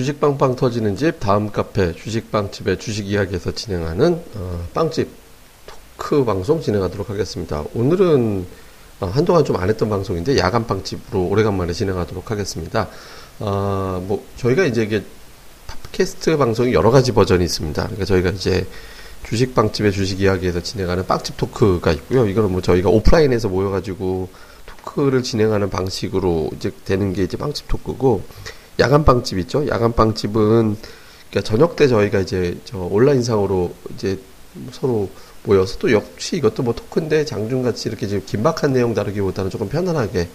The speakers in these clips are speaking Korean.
예, 주식 빵빵 터지는 집 다음 카페 주식 빵집의 주식 이야기에서 진행하는 어, 빵집 토크 방송 진행하도록 하겠습니다. 오늘은 어, 한동안 좀 안 했던 방송인데 야간 빵집으로 오래간만에 진행하도록 하겠습니다. 어, 뭐 저희가 이제 이게 팟캐스트 방송이 여러 가지 버전이 있습니다. 그러니까 저희가 이제 주식 빵집의 주식 이야기에서 진행하는 빵집 토크가 있고요. 이거는 뭐 저희가 오프라인에서 모여가지고 토크를 진행하는 방식으로 이제 되는 게 이제 빵집 토크고 야간 빵집 있죠. 야간 빵집은 그러니까 저녁 때 저희가 이제 저 온라인상으로 이제 서로 모여서 또 역시 이것도 뭐 토크인데 장중같이 이렇게 지금 긴박한 내용 다루기보다는 조금 편안하게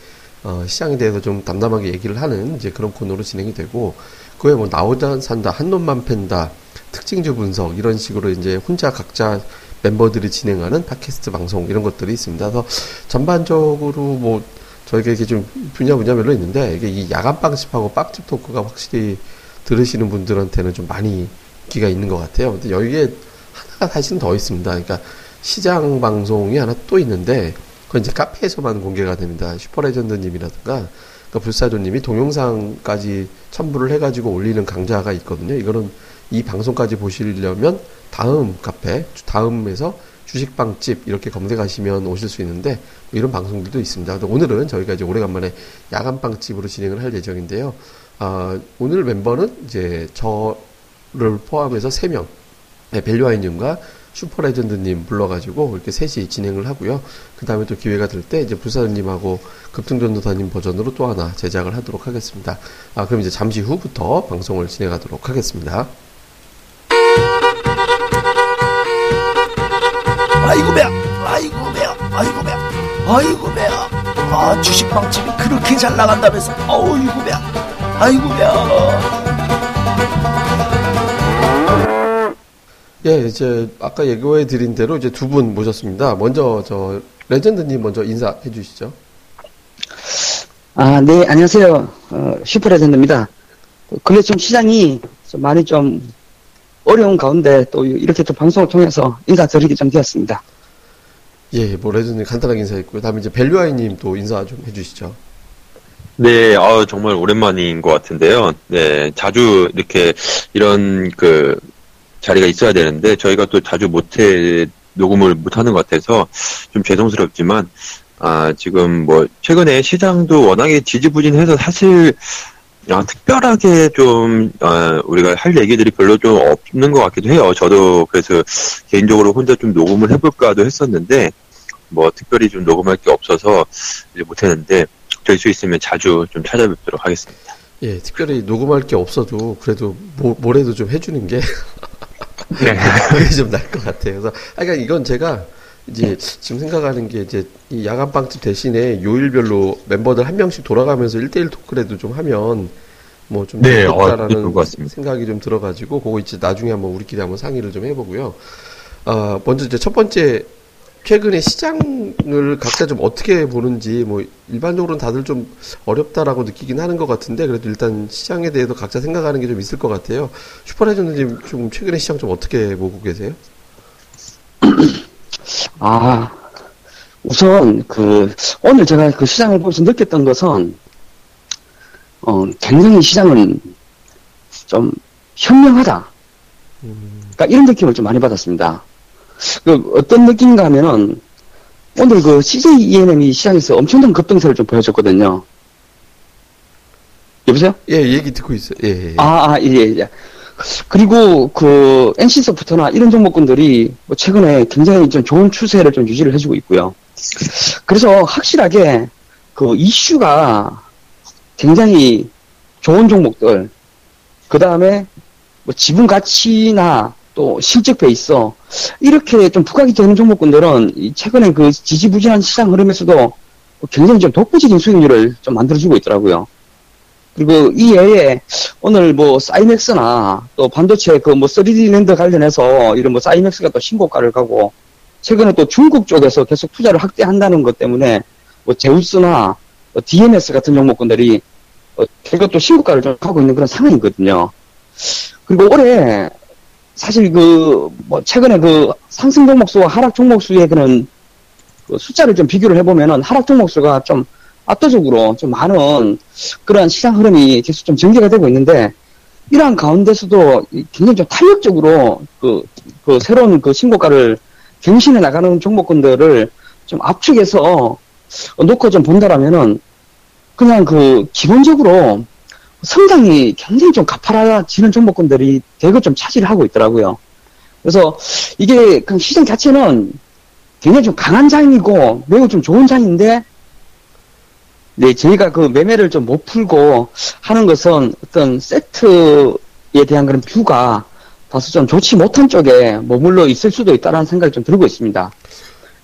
어, 시장에 대해서 좀 담담하게 얘기를 하는 이제 그런 코너로 진행이 되고 그에 뭐 나오다 산다 한 놈만 팬다 특징주 분석 이런 식으로 이제 혼자 각자 멤버들이 진행하는 팟캐스트 방송 이런 것들이 있습니다. 그래서 전반적으로 뭐 저희가 이게 좀 분야 분야별로 있는데 이게 이 야간 빵집하고 빵집 토크가 확실히 들으시는 분들한테는 좀 많이 기가 있는 것 같아요. 근데 여기에 하나가 사실은 더 있습니다. 그러니까 시장 방송이 하나 또 있는데 그건 이제 카페에서만 공개가 됩니다. 슈퍼레전드님이라든가 그러니까 불사조님이 동영상까지 첨부를 해가지고 올리는 강좌가 있거든요. 이거는 이 방송까지 보시려면 다음 카페, 다음에서 주식빵집 이렇게 검색하시면 오실 수 있는데 이런 방송들도 있습니다. 오늘은 저희가 이제 오래간만에 야간빵집으로 진행을 할 예정인데요. 아, 오늘 멤버는 이제 저를 포함해서 3명, 네, 벨류아이님과 슈퍼레전드님 불러가지고 이렇게 셋이 진행을 하고요. 그 다음에 또 기회가 될 때 이제 불사님하고 급등전도사님 버전으로 또 하나 제작을 하도록 하겠습니다. 아, 그럼 이제 잠시 후부터 방송을 진행하도록 하겠습니다. 아이고 배야 아이고 배야 아이고 배야 아이고 배야 아 주식빵집이 그렇게 잘 나간다면서 어이구 배야 아이고 배야 예, 이제 아까 예고해 드린 대로 이제 두 분 모셨습니다. 먼저 저 레전드님 먼저 인사해 주시죠. 아, 네, 안녕하세요. 어, 슈퍼레전드입니다. 근래 좀 시장이 좀 많이 좀 어려운 가운데 또 이렇게 또 방송을 통해서 인사드리게 좀 되었습니다. 예, 뭐 레전드님 간단하게 인사했고요. 다음에 이제 벨류아이님 또 인사 좀 해주시죠. 네, 아 정말 오랜만인 것 같은데요. 네, 자주 이렇게 이런 그 자리가 있어야 되는데 저희가 또 자주 못해 녹음을 못하는 것 같아서 좀 죄송스럽지만 아 지금 뭐 최근에 시장도 워낙에 지지부진해서 사실 아, 특별하게 좀 아, 우리가 할 얘기들이 별로 좀 없는 것 같기도 해요. 저도 그래서 개인적으로 혼자 좀 녹음을 해볼까도 했었는데 뭐 특별히 좀 녹음할 게 없어서 이제 못했는데 될 수 있으면 자주 좀 찾아뵙도록 하겠습니다. 예, 특별히 녹음할 게 없어도 그래도 뭐, 뭐래도 좀 해주는 게 네. 그게 좀 나을 것 같아요. 그래서 아, 그러니까 이건 제가 이제 지금 생각하는 게 이제 이 야간 빵집 대신에 요일별로 멤버들 한 명씩 돌아가면서 1대1 토크라도 좀 하면 뭐좀 네, 좋겠다라는 어, 생각이 좀 들어가지고 그거 이제 나중에 한번 우리끼리 한번 상의를 좀 해보고요. 아 먼저 이제 첫 번째 최근에 시장을 각자 좀 어떻게 보는지 뭐 일반적으로는 다들 좀 어렵다라고 느끼긴 하는 것 같은데 그래도 일단 시장에 대해서 각자 생각하는 게 좀 있을 것 같아요. 슈퍼레전드님 좀 최근에 시장 좀 어떻게 보고 계세요? 아 우선 그 오늘 제가 그 시장을 보면서 느꼈던 것은 어 굉장히 시장은 좀 현명하다. 음. 그러니까 이런 느낌을 좀 많이 받았습니다. 그 어떤 느낌인가 하면은 오늘 그 CJ ENM이 시장에서 엄청난 급등세를 좀 보여줬거든요. 여보세요? 예, 얘기 듣고 있어요. 예, 예. 예. 아, 아, 예, 예. 그리고 그 NC소프트나 이런 종목군들이 뭐 최근에 굉장히 좀 좋은 추세를 좀 유지를 해주고 있고요. 그래서 확실하게 그 이슈가 굉장히 좋은 종목들, 그 다음에 뭐 지분 가치나 또 실적 베이스 이렇게 좀 부각이 되는 종목군들은 최근에 그 지지부진한 시장 흐름에서도 굉장히 좀 독보적인 수익률을 좀 만들어주고 있더라고요. 그리고 이 외에 오늘 뭐 사이맥스나 또 반도체 그 뭐 3D 랜드 관련해서 이런 뭐 사이맥스가 또 신고가를 가고 최근에 또 중국 쪽에서 계속 투자를 확대한다는 것 때문에 뭐 제우스나 뭐 DMS 같은 종목군들이 계속 또 신고가를 좀 하고 있는 그런 상황이거든요. 그리고 올해 사실 그, 뭐, 최근에 그 상승 종목 수와 하락 종목 수의 그런 그 숫자를 좀 비교를 해보면은 하락 종목 수가 좀 압도적으로 좀 많은 그런 시장 흐름이 계속 좀 전개가 되고 있는데 이러한 가운데서도 이- 굉장히 좀 탄력적으로 그, 그 새로운 그 신고가를 갱신해 나가는 종목군들을 좀 압축해서 어, 놓고 좀 본다라면은 그냥 그 기본적으로 성장이 굉장히 좀 가파라지는 종목군들이 대거 좀 차지를 하고 있더라고요. 그래서 이게 그 시장 자체는 굉장히 좀 강한 장이고 매우 좀 좋은 장인데 네, 저희가 그 매매를 좀 못 풀고 하는 것은 어떤 세트에 대한 그런 뷰가 다소 좀 좋지 못한 쪽에 머물러 있을 수도 있다는 생각이 좀 들고 있습니다.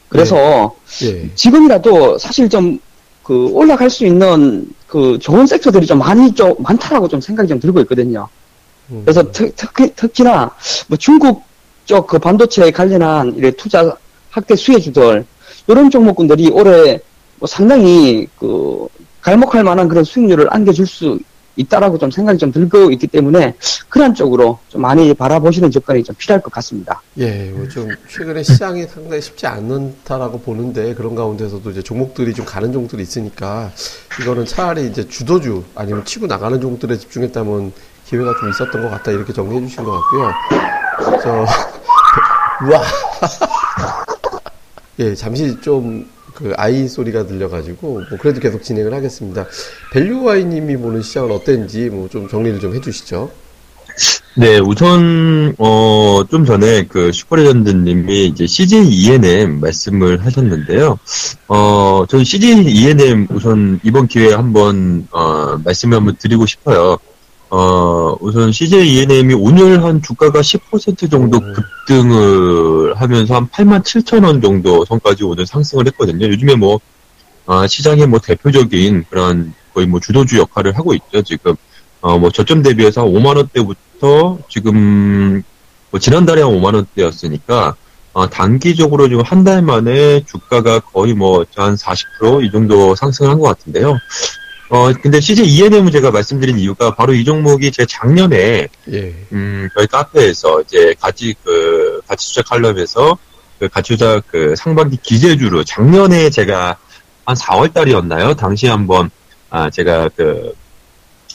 그래서 예. 지금이라도 사실 좀 그 올라갈 수 있는 그 좋은 섹터들이 좀 많이 좀 많다라고 좀 생각이 좀 들고 있거든요. 음. 그래서 특, 특히, 특히나 뭐 중국 쪽 그 반도체 관련한 이래 투자 확대 수혜주들 이런 종목군들이 올해 뭐 상당히 그 갈목할 만한 그런 수익률을 안겨줄 수 있다라고 좀 생각이 좀 들고 있기 때문에 그런 쪽으로 좀 많이 바라보시는 접근이 좀 필요할 것 같습니다. 예, 뭐좀 최근에 시장이 상당히 쉽지 않다라고 보는데 그런 가운데서도 이제 종목들이 좀 가는 종목들이 있으니까 이거는 차라리 이제 주도주 아니면 치고 나가는 종목들에 집중했다면 기회가 좀 있었던 것 같다 이렇게 정리해 주신 것 같고요. 저 우와 예, 잠시 좀 그 아이 소리가 들려가지고 뭐 그래도 계속 진행을 하겠습니다. 밸류와이님이 보는 시장은 어땠는지 뭐 좀 정리를 좀 해주시죠. 네, 우선, 어, 좀 전에 그 슈퍼레전드님이 이제 CJ ENM 말씀을 하셨는데요. 어, 저는 CJ ENM 우선 이번 기회에 한번, 어, 말씀을 한번 드리고 싶어요. 어, 우선 CJ ENM이 오늘 한 주가가 10% 정도 오. 급등을 하면서 한 8만 7천 원 정도 선까지 오늘 상승을 했거든요. 요즘에 뭐, 아, 시장의 뭐 대표적인 그런 거의 뭐 주도주 역할을 하고 있죠, 지금. 어, 뭐 저점 대비해서 5만 원대부터 지금 뭐 지난달에 한 5만 원대였으니까 어, 단기적으로 지금 한 달 만에 주가가 거의 뭐 한 40%이 정도 상승을 한 것 같은데요. 어, 근데 CJ ENM은 제가 말씀드린 이유가 바로 이 종목이 제 작년에 예, 음, 저희 카페에서 이제 가치 그 가치 투자 칼럼에서 그 가치 투자 그 상반기 기재주로 작년에 제가 한 4월 달이었나요? 당시에 한번 아 제가 그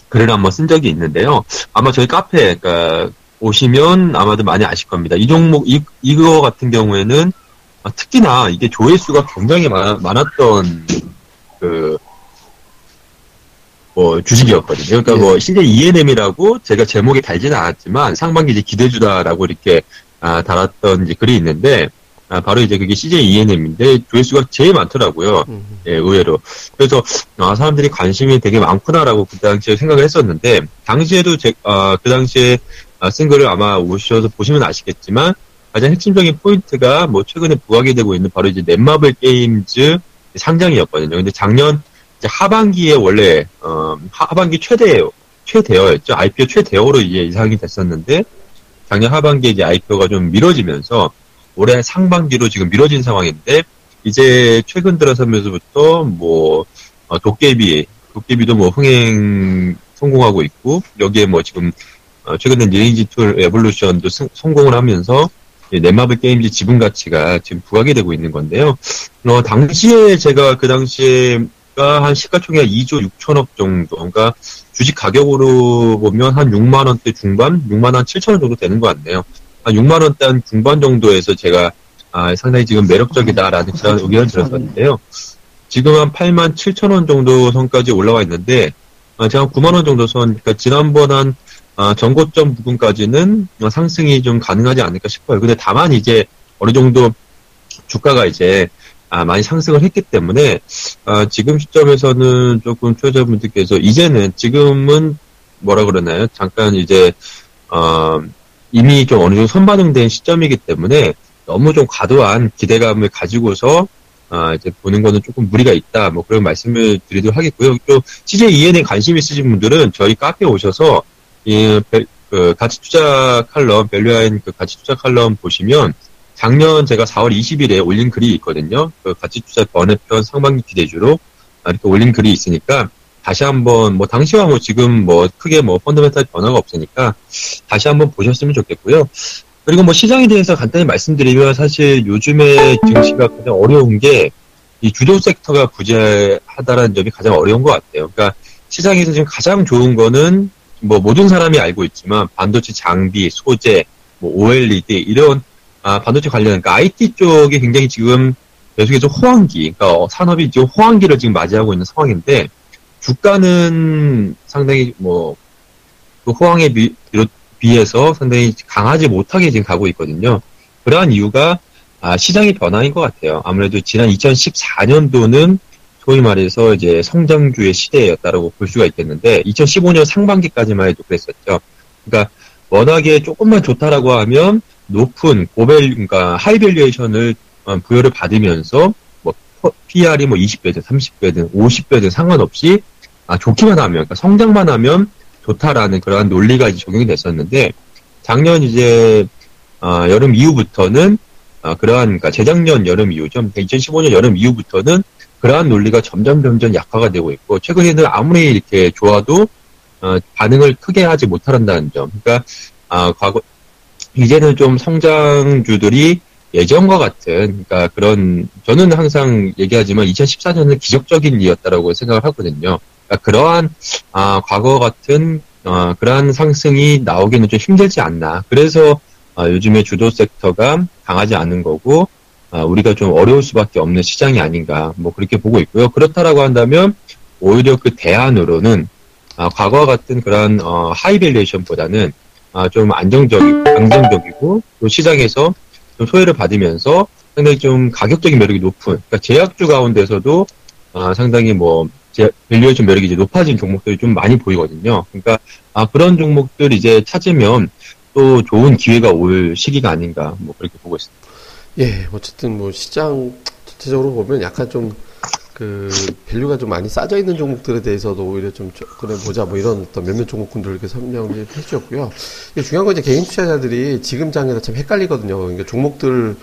글을 한번 쓴 적이 있는데요. 아마 저희 카페 그러니까 오시면 아마도 많이 아실 겁니다. 이 종목 이 이거 같은 경우에는 아, 특히나 이게 조회수가 굉장히 많, 많았던 그 뭐 주식이었거든요. 그러니까 예. 뭐 실제 ENM이라고 제가 제목에 달지는 않았지만 상반기 이제 기대주다라고 이렇게 아, 달았던 이제 글이 있는데 아, 바로 이제 그게 CJ ENM인데 조회수가 제일 많더라고요. 음, 예, 의외로. 그래서, 아, 사람들이 관심이 되게 많구나라고 그 당시에 생각을 했었는데, 당시에도 제, 아, 그 당시에 아, 쓴 글을 아마 오셔서 보시면 아시겠지만, 가장 핵심적인 포인트가 뭐 최근에 부각이 되고 있는 바로 이제 넷마블 게임즈 상장이었거든요. 근데 작년 이제 하반기에 원래, 어, 하반기 최대, 최대어였죠. IPO 최대어로 이제 이상이 됐었는데, 작년 하반기에 이제 IPO가 좀 미뤄지면서, 올해 상반기로 지금 미뤄진 상황인데, 이제 최근 들어서면서부터 뭐 어, 도깨비 도깨비도 뭐 흥행 성공하고 있고 여기에 뭐 지금 어, 최근에 리니지 투 레볼루션도 승- 성공을 하면서 이 넷마블 게임즈 지분 가치가 지금 부각이 되고 있는 건데요. 어, 당시에 제가 그 당시에가 한 시가총액 2조 6천억 정도, 그러니까 주식 가격으로 보면 한 6만 원대 중반, 6만 한 7천 원 정도 되는 것 같네요. 한 6만 원대 한 중반 정도에서 제가 아, 상당히 지금 매력적이다라는 그런 의견을 들었었는데요. 지금 한 8만 7천 원 정도 선까지 올라와 있는데, 아, 제가 9만 원 정도 선, 그러니까 지난번 한 아, 전고점 부분까지는 어, 상승이 좀 가능하지 않을까 싶어요. 근데 다만 이제 어느 정도 주가가 이제 아, 많이 상승을 했기 때문에 아, 지금 시점에서는 조금 투자자분들께서 이제는 지금은 뭐라 그러나요? 잠깐 이제 어, 이미 좀 어느 정도 선반영된 시점이기 때문에 너무 좀 과도한 기대감을 가지고서 아, 이제 보는 거는 조금 무리가 있다. 뭐 그런 말씀을 드리도록 하겠고요. 또 CJ EN에 관심 있으신 분들은 저희 카페 오셔서 이 벨- 그 가치 투자 칼럼 밸류아인 그 가치 투자 칼럼 보시면 작년 제가 4월 20일에 올린 글이 있거든요. 그 가치 투자 번외편 상반기 기대주로 아, 이렇게 올린 글이 있으니까 다시 한번 뭐 당시와 뭐 지금 뭐 크게 뭐 펀더멘탈 변화가 없으니까 다시 한번 보셨으면 좋겠고요. 그리고 뭐 시장에 대해서 간단히 말씀드리면 사실 요즘에 증시가 가장 어려운 게 이 주도 섹터가 부재하다라는 점이 가장 어려운 것 같아요. 그러니까 시장에서 지금 가장 좋은 거는 뭐 모든 사람이 알고 있지만 반도체 장비, 소재, 뭐 OLED 이런 아, 반도체 관련 그러니까 IT 쪽이 굉장히 지금 계속해서 호황기, 그러니까 산업이 지금 호황기를 지금 맞이하고 있는 상황인데 주가는 상당히 뭐 그 호황에 비, 비해서 상당히 강하지 못하게 지금 가고 있거든요. 그러한 이유가 아, 시장의 변화인 것 같아요. 아무래도 지난 2014년도는 소위 말해서 이제 성장주의 시대였다라고 볼 수가 있겠는데 2015년 상반기까지만 해도 그랬었죠. 그러니까 워낙에 조금만 좋다라고 하면 높은 고밸 그러니까 high valuation을 어, 부여를 받으면서 뭐 PER이 뭐 20배든 30배든 50배든 상관없이 아 좋기만 하면 그러니까 성장만 하면 좋다라는 그러한 논리가 이제 적용이 됐었는데 작년 이제 어, 여름 이후부터는 어, 그러한 그러니까 재작년 여름 이후죠. 2015년 그러니까 여름 이후부터는 그러한 논리가 점점 점점 약화가 되고 있고 최근에는 아무리 이렇게 좋아도 어, 반응을 크게 하지 못한다는 점. 그러니까 아, 과거 이제는 좀 성장주들이 예전과 같은 그러니까 그런 저는 항상 얘기하지만 2014년은 기적적인 이었다라고 생각을 하거든요. 그러니까 그러한 아, 과거 같은 어, 그러한 상승이 나오기는 좀 힘들지 않나. 그래서 어, 요즘에 주도 섹터가 강하지 않은 거고 어, 우리가 좀 어려울 수밖에 없는 시장이 아닌가 뭐 그렇게 보고 있고요. 그렇다라고 한다면 오히려 그 대안으로는 아, 과거와 같은 그런 어, high valuation보다는 아, 좀 안정적이고 안정적이고 또 시장에서 좀 소외를 받으면서 상당히 좀 가격적인 매력이 높은 그러니까 제약주 가운데서도 아, 상당히 뭐 valuation 매력이 이제 높아진 종목들이 좀 많이 보이거든요. 그러니까 아, 그런 종목들 이제 찾으면 또 좋은 기회가 올 시기가 아닌가 뭐 그렇게 보고 있습니다. 예, 어쨌든 뭐 시장 전체적으로 보면 약간 좀 그 value가 좀 많이 싸져 있는 종목들에 대해서도 오히려 좀 그래 보자 뭐 이런 어떤 몇몇 종목군들 이렇게 설명을 해주셨고요. 중요한 건 이제 개인 투자자들이 지금 장에서 참 헷갈리거든요. 그러니까 종목들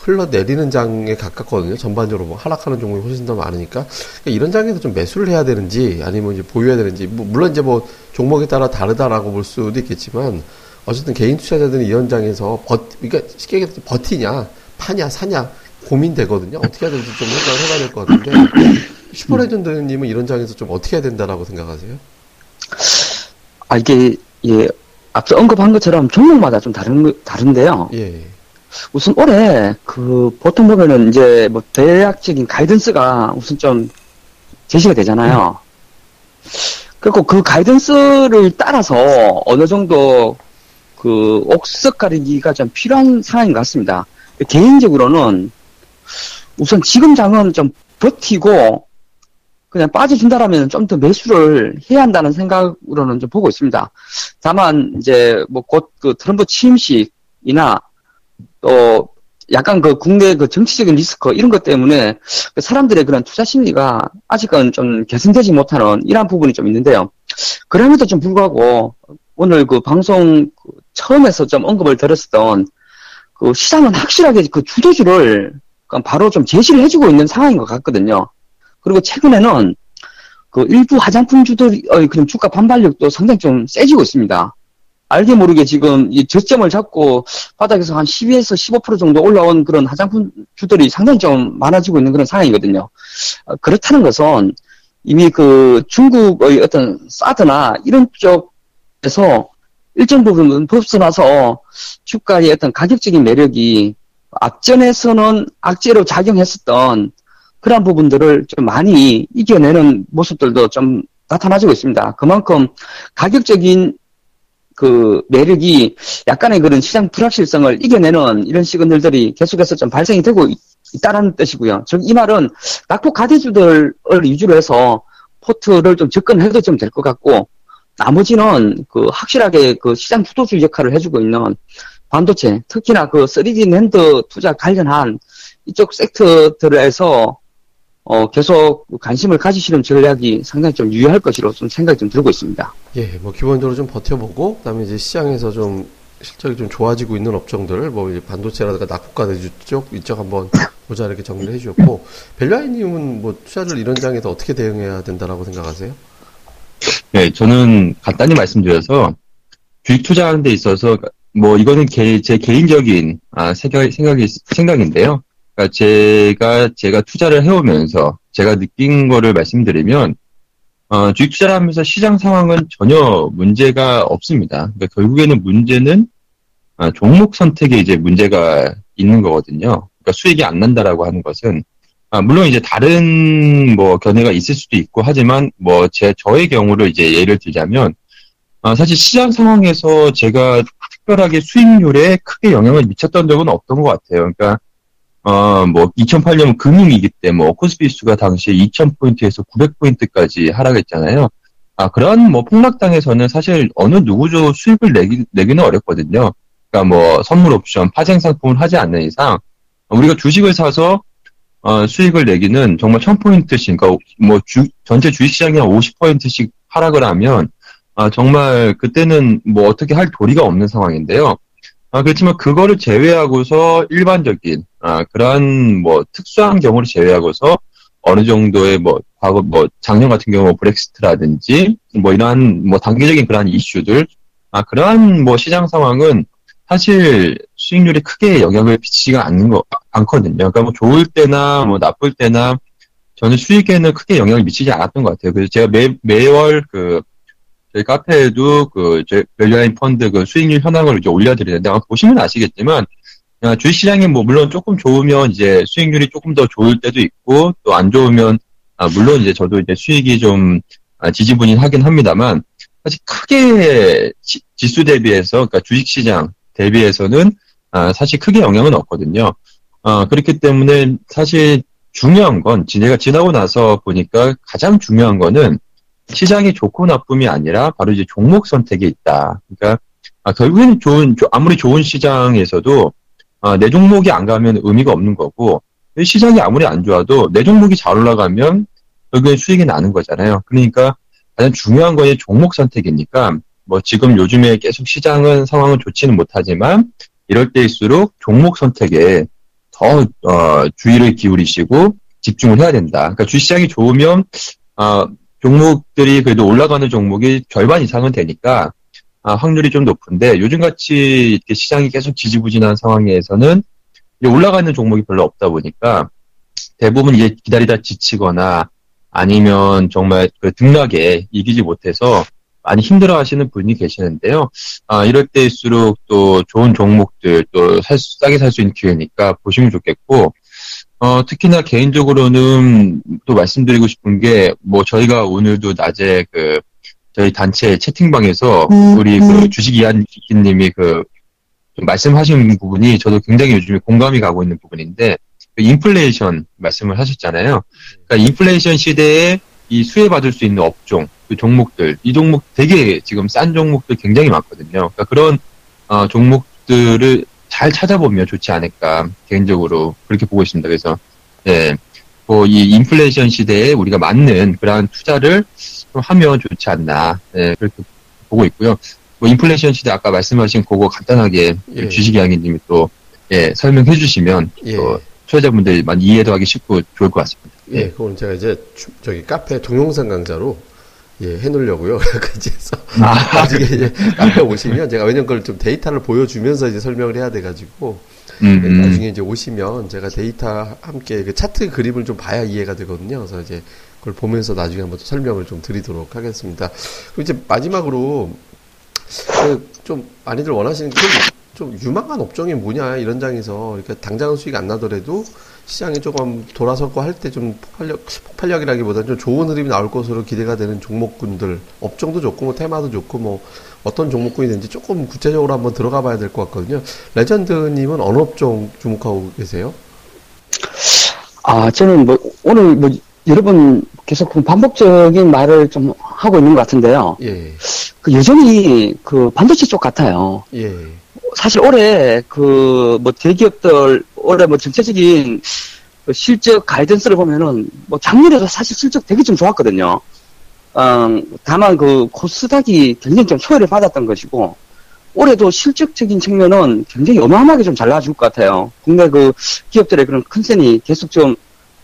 흘러내리는 장에 가깝거든요. 전반적으로 뭐 하락하는 종목이 훨씬 더 많으니까. 그러니까 이런 장에서 좀 매수를 해야 되는지 아니면 이제 보유해야 되는지 뭐 물론 이제 뭐 종목에 따라 다르다라고 볼 수도 있겠지만 어쨌든 개인 투자자들은 이런 장에서 버 그러니까 쉽게 얘기해서 버티냐 파냐 사냐 고민되거든요. 어떻게 해야 될지 좀 생각을 해봐야 될 것 같은데 슈퍼레전드님은 이런 장에서 좀 어떻게 해야 된다라고 생각하세요? 아 이게 예 앞서 언급한 것처럼 종목마다 좀 다른 다른데요. 예. 우선 올해 그 보통 보면은 이제 뭐 대략적인 가이던스가 우선 좀 제시가 되잖아요. 그리고 그 가이던스를 따라서 어느 정도 그 옥석 가리기가 좀 필요한 상황인 것 같습니다. 개인적으로는 우선 지금 장은 좀 버티고 그냥 빠져준다라면 좀 더 매수를 해야 한다는 생각으로는 좀 보고 있습니다. 다만 이제 뭐 곧 그 트럼프 취임식이나 또 약간 그 국내 그 정치적인 리스크 이런 것 때문에 그 사람들의 그런 투자 심리가 아직은 좀 개선되지 못하는 이러한 부분이 좀 있는데요. 그럼에도 좀 불구하고 오늘 그 방송 그 처음에서 좀 언급을 드렸었던 그 시장은 확실하게 그 주도주를 바로 좀 제시를 해주고 있는 상황인 것 같거든요. 그리고 최근에는 그 일부 화장품주들의 그냥 주가 반발력도 상당히 좀 세지고 있습니다. 알게 모르게 지금 이 저점을 잡고 바닥에서 한 12에서 15% 정도 올라온 그런 화장품주들이 상당히 좀 많아지고 있는 그런 상황이거든요. 어, 그렇다는 것은 이미 그 중국의 어떤 사드나 이런 쪽에서 일정 부분은 벗어나서 주가의 어떤 가격적인 매력이 앞전에서는 악재로 작용했었던 그런 부분들을 좀 많이 이겨내는 모습들도 좀 나타나지고 있습니다. 그만큼 가격적인 그 매력이 약간의 그런 시장 불확실성을 이겨내는 이런 시그널들이 계속해서 좀 발생이 되고 있다는 뜻이고요. 즉, 이 말은 낙폭 가대주들을 위주로 해서 포트를 좀 접근해도 좀 될 것 같고, 나머지는 그 확실하게 그 시장 주도주 역할을 해주고 있는 반도체, 특히나 그 3D 랜드 투자 관련한 이쪽 섹터들에서 어, 계속 관심을 가지시는 전략이 상당히 좀 유효할 것으로 좀 생각이 좀 들고 있습니다. 예, 뭐 기본적으로 좀 버텨보고, 그 다음에 이제 시장에서 좀 실적이 좀 좋아지고 있는 업종들, 뭐 이제 반도체라든가 낙폭과대주 쪽 이쪽 한번 보자 이렇게 정리를 해주셨고, 벨라이님은 뭐 투자를 이런 장에서 어떻게 대응해야 된다라고 생각하세요? 네, 저는 간단히 말씀드려서 주식 투자하는 데 있어서 뭐 이거는 개, 제 개인적인 아, 생각, 생각이 생각인데요. 그러니까 제가 제가 투자를 해오면서 제가 느낀 거를 말씀드리면 어, 주식 투자를 하면서 시장 상황은 전혀 문제가 없습니다. 그러니까 결국에는 문제는 아, 종목 선택에 이제 문제가 있는 거거든요. 그러니까 수익이 안 난다라고 하는 것은 아, 물론 이제 다른 뭐 견해가 있을 수도 있고 하지만 뭐 제 저의 경우를 이제 예를 들자면 아, 사실 시장 상황에서 제가 특별하게 수익률에 크게 영향을 미쳤던 적은 없던 것 같아요. 그러니까 어, 뭐, 2008년 금융위기 때, 뭐, 코스피수가 당시에 2000포인트에서 900포인트까지 하락했잖아요. 아, 그런 뭐, 폭락당에서는 사실 어느 누구도 수익을 내기, 내기는 어렵거든요. 그러니까 뭐, 선물 옵션, 파생 상품을 하지 않는 이상, 우리가 주식을 사서, 어, 수익을 내기는 정말 1000포인트씩, 그러니까 뭐, 주, 전체 주식시장이 한 50포인트씩 하락을 하면, 아, 정말 그때는 뭐, 어떻게 할 도리가 없는 상황인데요. 아, 그렇지만 그거를 제외하고서 일반적인, 아, 그러한 뭐 특수한 경우를 제외하고서 어느 정도의 뭐, 과거 뭐, 작년 같은 경우 브렉시트라든지 뭐 이러한 뭐 단기적인 그러한 이슈들, 아, 그러한 뭐 시장 상황은 사실 수익률이 크게 영향을 미치지가 않는 거, 않거든요. 그러니까 뭐 좋을 때나 뭐 나쁠 때나 저는 수익에는 크게 영향을 미치지 않았던 것 같아요. 그래서 제가 매, 매월 그 저희 카페에도 그 밸류라인 펀드 그 수익률 현황을 이제 올려드리는데 아마 보시면 아시겠지만 아, 주식시장이 뭐 물론 조금 좋으면 이제 수익률이 조금 더 좋을 때도 있고 또 안 좋으면 아, 물론 이제 저도 이제 수익이 좀 아, 지지분이하긴 합니다만 사실 크게 지, 수 대비해서 그러니까 주식시장 대비해서는 아, 사실 크게 영향은 없거든요. 아, 그렇기 때문에 사실 중요한 건 지내가 지나고 나서 보니까 가장 중요한 거는 시장이 좋고 나쁨이 아니라 바로 이제 종목 선택에 있다. 그러니까 아, 결국에는 좋은 아무리 좋은 시장에서도 아, 내 종목이 안 가면 의미가 없는 거고 시장이 아무리 안 좋아도 내 종목이 잘 올라가면 결국에 수익이 나는 거잖아요. 그러니까 가장 중요한 거는 종목 선택이니까 뭐 지금 요즘에 계속 시장은 상황은 좋지는 못하지만 이럴 때일수록 종목 선택에 더 어, 주의를 기울이시고 집중을 해야 된다. 그러니까 주시장이 좋으면 어, 종목들이 그래도 올라가는 종목이 절반 이상은 되니까 아, 확률이 좀 높은데 요즘같이 시장이 계속 지지부진한 상황에서는 올라가는 종목이 별로 없다 보니까 대부분 이제 기다리다 지치거나 아니면 정말 그 등락에 이기지 못해서 많이 힘들어 하시는 분이 계시는데요. 아, 이럴 때일수록 또 좋은 종목들 또 살, 싸게 살 수 있는 기회니까 보시면 좋겠고, 어, 특히나 개인적으로는 또 말씀드리고 싶은 게, 뭐, 저희가 오늘도 낮에 그, 저희 단체 채팅방에서 음, 우리 그 음. 주식 이한님이 그, 좀 말씀하신 부분이 저도 굉장히 요즘에 공감이 가고 있는 부분인데, 그 인플레이션 말씀을 하셨잖아요. 그러니까 인플레이션 시대에 이 수혜받을 수 있는 업종, 그 종목들, 이 종목 되게 지금 싼 종목들 굉장히 많거든요. 그러니까 그런, 어, 종목들을 잘 찾아보면 좋지 않을까 개인적으로 그렇게 보고 있습니다. 그래서 예, 뭐이 인플레이션 시대에 우리가 맞는 그러한 투자를 좀 하면 좋지 않나 예, 그렇게 보고 있고요. 뭐 인플레이션 시대 아까 말씀하신 그거 간단하게 예. 주식이양이님이 또 예, 설명해 주시면 예. 또 투자자분들이 많이 이해도 하기 쉽고 좋을 것 같습니다. 예, 그건 제가 이제 주- 저기 카페 동영상 강좌로 예, 해놓으려고요. 그래서 나중에 이제 카페 오시면 제가 왜냐면 그걸 좀 데이터를 보여주면서 이제 설명을 해야 돼가지고 음, 예, 음. 나중에 이제 오시면 제가 데이터 함께 그 차트 그림을 좀 봐야 이해가 되거든요. 그래서 이제 그걸 보면서 나중에 한번 또 설명을 좀 드리도록 하겠습니다. 그리고 이제 마지막으로 그좀 많이들 원하시는 게 좀 유망한 업종이 뭐냐 이런 장에서 이렇게 당장 수익 안 나더라도 시장이 조금 돌아섰고 할 때 좀 폭발력 폭발력이라기보다는 좀 좋은 흐름이 나올 것으로 기대가 되는 종목군들 업종도 좋고 뭐 테마도 좋고 뭐 어떤 종목군이 되는지 조금 구체적으로 한번 들어가 봐야 될 것 같거든요. 레전드님은 어느 업종 주목하고 계세요? 아, 저는 뭐, 오늘 뭐, 여러 번 계속 그 반복적인 말을 좀 하고 있는 것 같은데요. 예, 그 여전히 그 반도체 쪽 같아요. 예, 사실 올해 그 뭐 대기업들 올해 뭐 전체적인 그 실적 가이던스를 보면은 뭐 작년에도 사실 실적 되게 좀 좋았거든요. 어, 다만 그 코스닥이 굉장히 좀 소외를 받았던 것이고 올해도 실적적인 측면은 굉장히 어마어마하게 좀 잘 나와줄 것 같아요. 국내 그 기업들의 그런 컨센이 계속 좀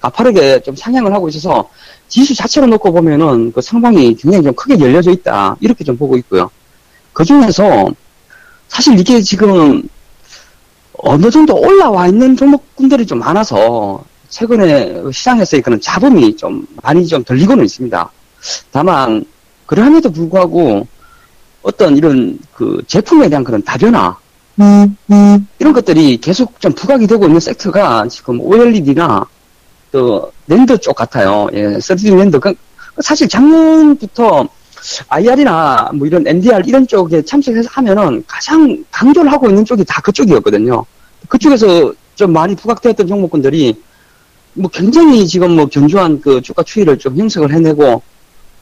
가파르게 좀 상향을 하고 있어서 지수 자체로 놓고 보면은 그 상방이 굉장히 좀 크게 열려져 있다. 이렇게 좀 보고 있고요. 그 중에서 사실 이게 지금 어느 정도 올라와 있는 종목군들이 좀 많아서 최근에 시장에서의 그런 잡음이 좀 많이 좀 들리고는 있습니다. 다만 그러함에도 불구하고 어떤 이런 그 제품에 대한 그런 다변화 이런 것들이 계속 좀 부각이 되고 있는 섹터가 지금 OLED나 또 랜드 쪽 같아요. 예, 3D 랜드. 그 사실 작년부터 IR이나 뭐 이런 NDR 이런 쪽에 참석해서 하면은 가장 강조를 하고 있는 쪽이 다 그쪽이었거든요. 그쪽에서 좀 많이 부각되었던 종목군들이 뭐 굉장히 지금 뭐 견조한 그 주가 추이를 좀 형성을 해내고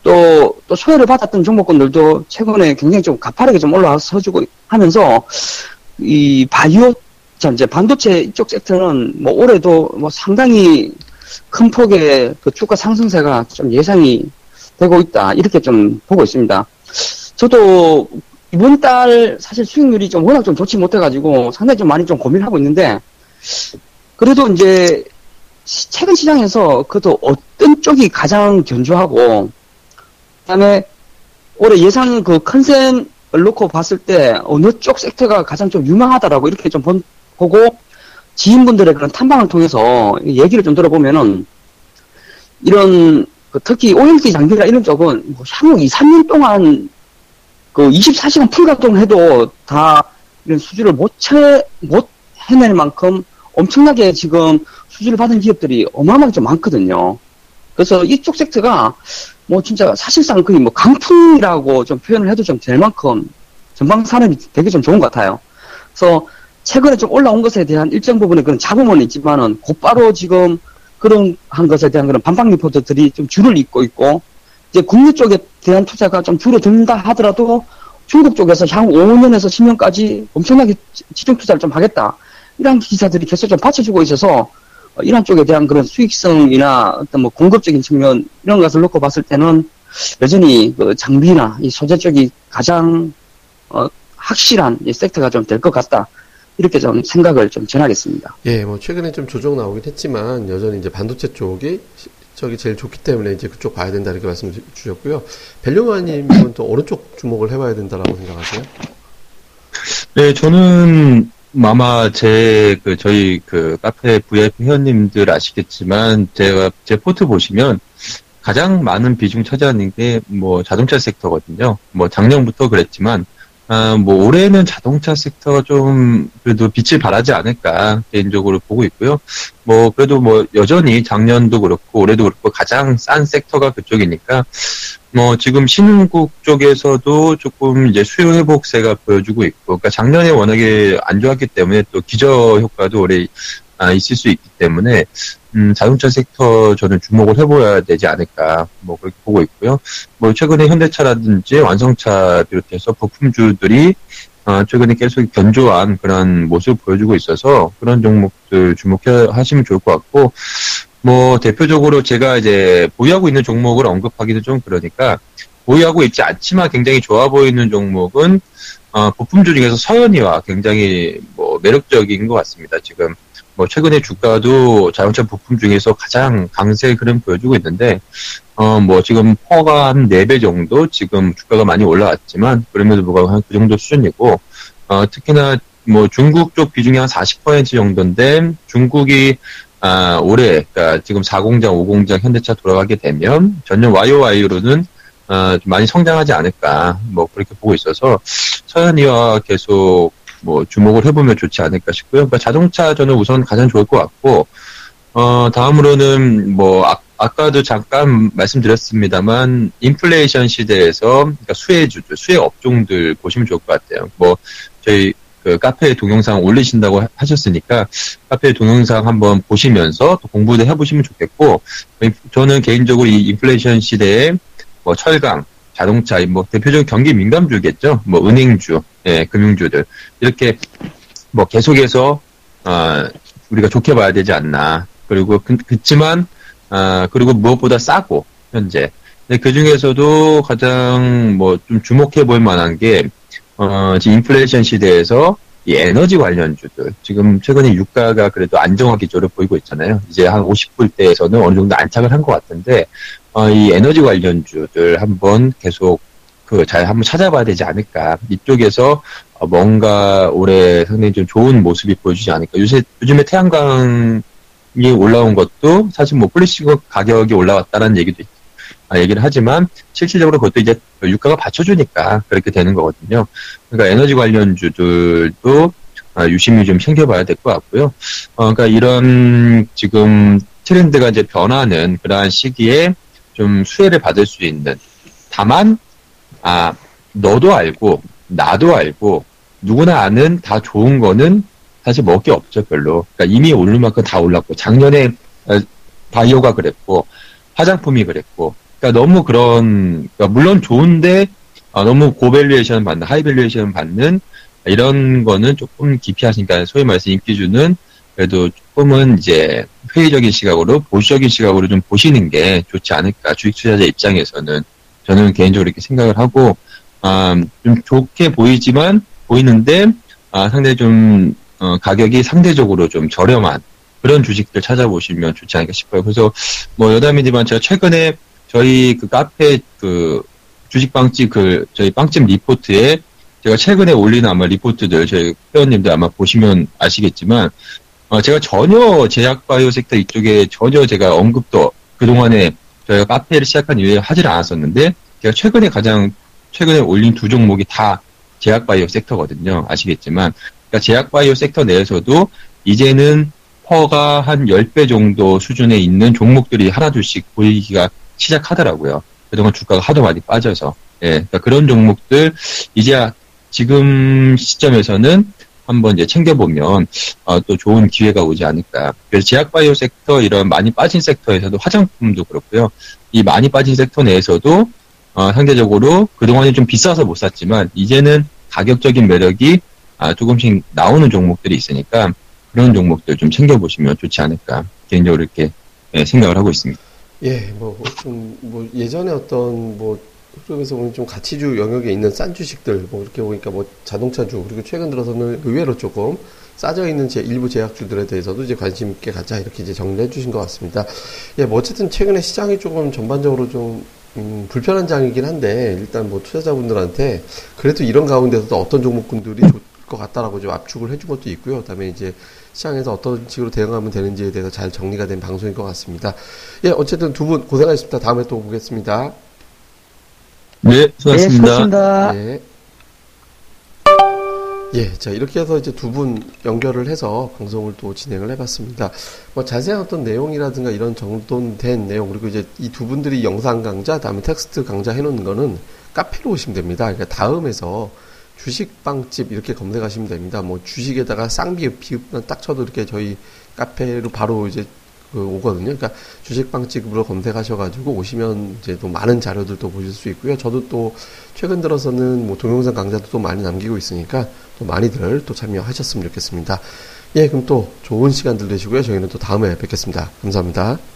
또, 또 소외를 받았던 종목군들도 최근에 굉장히 좀 가파르게 좀 올라서주고 하면서 이 바이오, 자, 이제 반도체 이쪽 섹터는 뭐 올해도 뭐 상당히 큰 폭의 그 주가 상승세가 좀 예상이 되고 있다. 이렇게 좀 보고 있습니다. 저도 이번 달 사실 수익률이 좀 워낙 좀 좋지 못해가지고 상당히 좀 많이 좀 고민하고 있는데 그래도 이제 시- 최근 시장에서 그래도 어떤 쪽이 가장 견조하고 그다음에 올해 예상 그 컨센을 놓고 봤을 때 어느 쪽 섹터가 가장 좀 유망하다라고 이렇게 좀 본- 보고 지인분들의 그런 탐방을 통해서 얘기를 좀 들어보면은 이런 그 특히 OLED 장비나 이런 쪽은 뭐 향후 2, 3년 동안 그 24시간 풀가동을 해도 다 이런 수주를 못, 채, 못 해낼 만큼 엄청나게 지금 수주를 받은 기업들이 어마어마하게 좀 많거든요. 그래서 이쪽 섹터가 뭐 진짜 사실상 거의 뭐 강풍이라고 좀 표현을 해도 좀 될 만큼 전방 산업이 되게 좀 좋은 것 같아요. 그래서 최근에 좀 올라온 것에 대한 일정 부분의 그런 잡음은 있지만은 곧바로 지금 그런 한 것에 대한 그런 반박 리포트들이 좀 줄을 잇고 있고 이제 국내 쪽에 대한 투자가 좀 줄어든다 하더라도 중국 쪽에서 향후 5년에서 10년까지 엄청나게 지- 집중 투자를 좀 하겠다. 이런 기사들이 계속 좀 받쳐주고 있어서 어, 이런 쪽에 대한 그런 수익성이나 어떤 뭐 공급적인 측면 이런 것을 놓고 봤을 때는 여전히 그 장비나 이 소재 쪽이 가장 어, 확실한 이 섹터가 좀 될 것 같다. 이렇게 좀 생각을 좀 전하겠습니다. 예, 뭐 최근에 좀 조정 나오긴 했지만 여전히 이제 반도체 쪽이 시- 저기 제일 좋기 때문에 이제 그쪽 봐야 된다 이렇게 말씀 주셨고요. 벨류마님은 또 어느 쪽 주목을 해봐야 된다라고 생각하세요? 네, 저는 아마 제 그 저희 그 카페 VIP 회원님들 아시겠지만 제가 제 포트 보시면 가장 많은 비중 차지하는 게 뭐 자동차 섹터거든요. 뭐 작년부터 그랬지만 아, 뭐 올해는 자동차 섹터가 좀 그래도 빛을 발하지 않을까 개인적으로 보고 있고요. 뭐 그래도 뭐 여전히 작년도 그렇고 올해도 그렇고 가장 싼 섹터가 그쪽이니까 뭐 지금 신흥국 쪽에서도 조금 이제 수요 회복세가 보여주고 있고, 그러니까 작년에 워낙에 안 좋았기 때문에 또 기저 효과도 올해 아, 있을 수 있기 때문에 음, 자동차 섹터 저는 주목을 해봐야 되지 않을까 뭐 그렇게 보고 있고요. 뭐 최근에 현대차라든지 완성차 비롯해서 부품주들이 아, 최근에 계속 견조한 그런 모습을 보여주고 있어서 그런 종목들 주목하시면 좋을 것 같고 뭐 대표적으로 제가 이제 보유하고 있는 종목을 언급하기도 좀 그러니까 보유하고 있지 않지만 굉장히 좋아 보이는 종목은 어, 부품주 중에서 서현이와 굉장히 뭐 매력적인 것 같습니다. 지금 뭐 최근에 주가도 자동차 부품 중에서 가장 강세 흐름 보여주고 있는데 어 뭐 지금 퍼가 한 4배 정도 지금 주가가 많이 올라왔지만 그럼에도 불구하고 한 그 정도 수준이고 어 특히나 뭐 중국 쪽 비중이 한 40% 정도인데 중국이 아, 올해, 그니까 지금 4공장, 5공장 현대차 돌아가게 되면 전년 YOY로는 아, 좀 많이 성장하지 않을까, 뭐, 그렇게 보고 있어서 서현이와 계속 뭐 주목을 해보면 좋지 않을까 싶고요. 그러니까 자동차 저는 우선 가장 좋을 것 같고, 어, 다음으로는 뭐, 아, 아까도 잠깐 말씀드렸습니다만, 인플레이션 시대에서, 그러니까 수혜주들, 수혜 업종들 보시면 좋을 것 같아요. 뭐, 저희 그 카페에 동영상 올리신다고 하- 하셨으니까 카페 동영상 한번 보시면서 또 공부도 해보시면 좋겠고 저는 개인적으로 이 인플레이션 시대에 뭐 철강, 자동차, 뭐 대표적인 경기 민감주겠죠. 뭐 은행주, 예, 금융주들 이렇게 뭐 계속해서 어, 우리가 좋게 봐야 되지 않나. 그리고 그, 그렇지만 아 그리고 무엇보다 싸고 현재. 그 중에서도 가장 뭐 좀 주목해 볼 만한 게 어, 지금 인플레이션 시대에서 이 에너지 관련주들 지금 최근에 유가가 그래도 안정화 기조를 보이고 있잖아요. 이제 한 50불대에서는 어느 정도 안착을 한 것 같은데 어, 이 에너지 관련주들 한번 계속 그 잘 한번 찾아봐야 되지 않을까. 이쪽에서 어, 뭔가 올해 상당히 좀 좋은 모습이 보여주지 않을까. 요새 요즘에 태양광이 올라온 것도 사실 뭐 플래시거 가격이 올라왔다는 얘기도 있- 아, 얘기를 하지만 실질적으로 그것도 이제 유가가 받쳐주니까 그렇게 되는 거거든요. 그러니까 에너지 관련주들도 아, 유심히 좀 챙겨봐야 될 것 같고요. 어, 그러니까 이런 지금 트렌드가 이제 변하는 그러한 시기에 좀 수혜를 받을 수 있는. 다만 아 너도 알고 나도 알고 누구나 아는 다 좋은 거는 사실 먹을 게 없죠 별로. 그러니까 이미 오를 만큼 다 올랐고 작년에 어, 바이오가 그랬고 화장품이 그랬고. 그러니까 너무 그런 그러니까 물론 좋은데 어, 너무 고valuation 받는 high valuation 받는 이런 거는 조금 기피하시니까 소위 말해서 인기주는 그래도 조금은 이제 회의적인 시각으로 보수적인 시각으로 좀 보시는 게 좋지 않을까 주식 투자자 입장에서는 저는 개인적으로 이렇게 생각을 하고 아, 좀 좋게 보이지만 보이는데 아, 상당히 좀 어, 가격이 상대적으로 좀 저렴한 그런 주식들 찾아보시면 좋지 않을까 싶어요. 그래서 뭐 여담이지만 제가 최근에 저희 그 카페 그 주식빵집 그 저희 빵집 리포트에 제가 최근에 올린 아마 리포트들 저희 회원님들 아마 보시면 아시겠지만 어, 제가 전혀 제약 바이오 섹터 이쪽에 전혀 제가 언급도 그동안에 저희가 카페를 시작한 이후에 하질 않았었는데 제가 최근에 가장 최근에 올린 두 종목이 다 제약 바이오 섹터거든요. 아시겠지만 그러니까 제약 바이오 섹터 내에서도 이제는 PER가 한 10배 정도 수준에 있는 종목들이 하나둘씩 보이기가 시작하더라고요. 그동안 주가가 하도 많이 빠져서. 예, 그러니까 그런 종목들 이제 지금 시점에서는 한번 이제 챙겨보면 어, 또 좋은 기회가 오지 않을까. 그래서 제약바이오 섹터 이런 많이 빠진 섹터에서도 화장품도 그렇고요. 이 많이 빠진 섹터 내에서도 어, 상대적으로 그동안에 좀 비싸서 못 샀지만 이제는 가격적인 매력이 아, 조금씩 나오는 종목들이 있으니까 그런 종목들 좀 챙겨보시면 좋지 않을까 개인적으로 이렇게 예, 생각을 하고 있습니다. 예, 뭐, 좀, 뭐, 예전에 어떤, 뭐, 흐름에서 보면 좀 가치주 영역에 있는 싼 주식들, 뭐, 이렇게 보니까 뭐, 자동차주, 그리고 최근 들어서는 의외로 조금 싸져 있는 제 일부 제약주들에 대해서도 이제 관심 있게 가자, 이렇게 이제 정리해 주신 것 같습니다. 예, 뭐, 어쨌든 최근에 시장이 조금 전반적으로 좀, 음, 불편한 장이긴 한데, 일단 뭐, 투자자분들한테 그래도 이런 가운데서도 어떤 종목군들이 좋을 것 같다라고 좀 압축을 해준 것도 있고요. 그 다음에 이제, 시장에서 어떤 식으로 대응하면 되는지에 대해서 잘 정리가 된 방송인 것 같습니다. 예, 어쨌든 두 분 고생하셨습니다. 다음에 또 보겠습니다. 네, 수고하셨습니다. 네, 수고하셨습니다. 예. 예, 자, 이렇게 해서 이제 두 분 연결을 해서 방송을 또 진행을 해봤습니다. 뭐 자세한 어떤 내용이라든가 이런 정돈된 내용, 그리고 이제 이 두 분들이 영상 강좌, 다음에 텍스트 강좌 해놓은 거는 카페로 오시면 됩니다. 그러니까 다음에서 주식빵집 이렇게 검색하시면 됩니다. 뭐 주식에다가 쌍비 비읍만 딱 쳐도 이렇게 저희 카페로 바로 이제 그 오거든요. 그러니까 주식빵집으로 검색하셔가지고 오시면 이제 또 많은 자료들도 보실 수 있고요. 저도 또 최근 들어서는 뭐 동영상 강좌도 또 많이 남기고 있으니까 또 많이들 또 참여하셨으면 좋겠습니다. 예, 그럼 또 좋은 시간들 되시고요. 저희는 또 다음에 뵙겠습니다. 감사합니다.